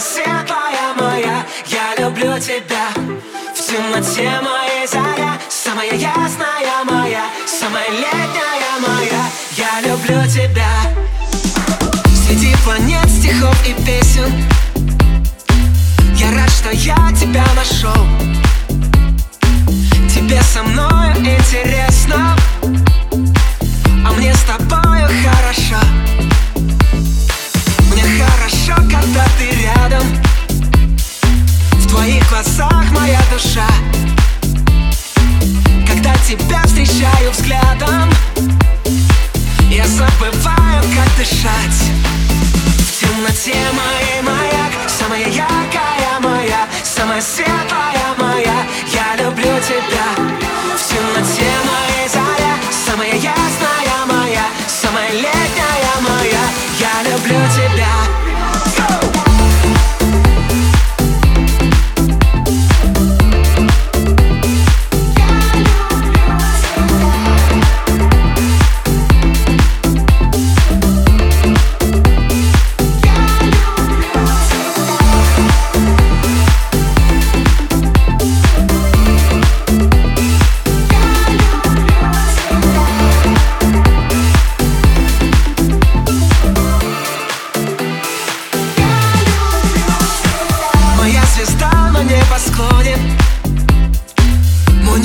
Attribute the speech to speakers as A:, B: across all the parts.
A: Светлая моя, я люблю тебя. В темноте моей заря Самая ясная моя, самая летняя моя. Я люблю тебя. Среди планет, стихов и песен. Я рад, что я тебя нашел. Тебе со мною интересно Самая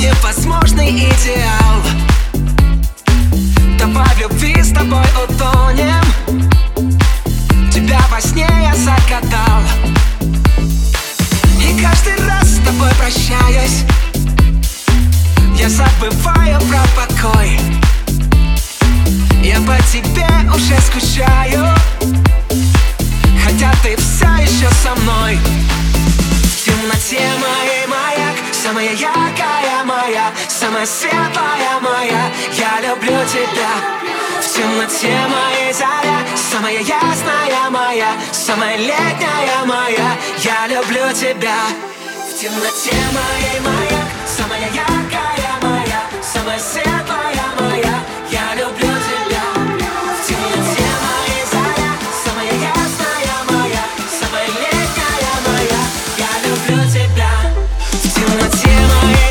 A: невозможный идеал. Давай любви с тобой утонем. Тебя во сне я загадал. И каждый раз с тобой прощаясь Я забываю про покой. Я по тебе уже скучаю. Хотя ты все еще со мной. В темноте моей маяк Самая моя самая светлая моя Я люблю тебя. В темноте моей заря Самая ясная моя Самая летняя моя Я люблю тебя. В темноте моей моя Самая яркая моя Самая светлая моя Я люблю тебя. В темноте моей заря Самая ясная моя Самая летняя моя Я люблю тебя. В темноте моей